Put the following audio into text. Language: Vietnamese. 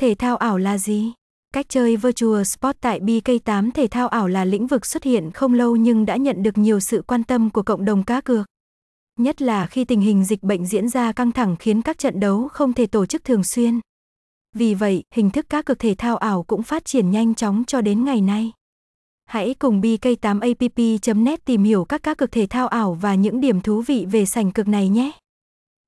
Thể thao ảo là gì? Cách chơi Virtual Sport tại BK8 thể thao ảo là lĩnh vực xuất hiện không lâu nhưng đã nhận được nhiều sự quan tâm của cộng đồng cá cược. Nhất là khi tình hình dịch bệnh diễn ra căng thẳng khiến các trận đấu không thể tổ chức thường xuyên. Vì vậy, hình thức cá cược thể thao ảo cũng phát triển nhanh chóng cho đến ngày nay. Hãy cùng BK8app.net tìm hiểu các cá cược thể thao ảo và những điểm thú vị về sảnh cược này nhé.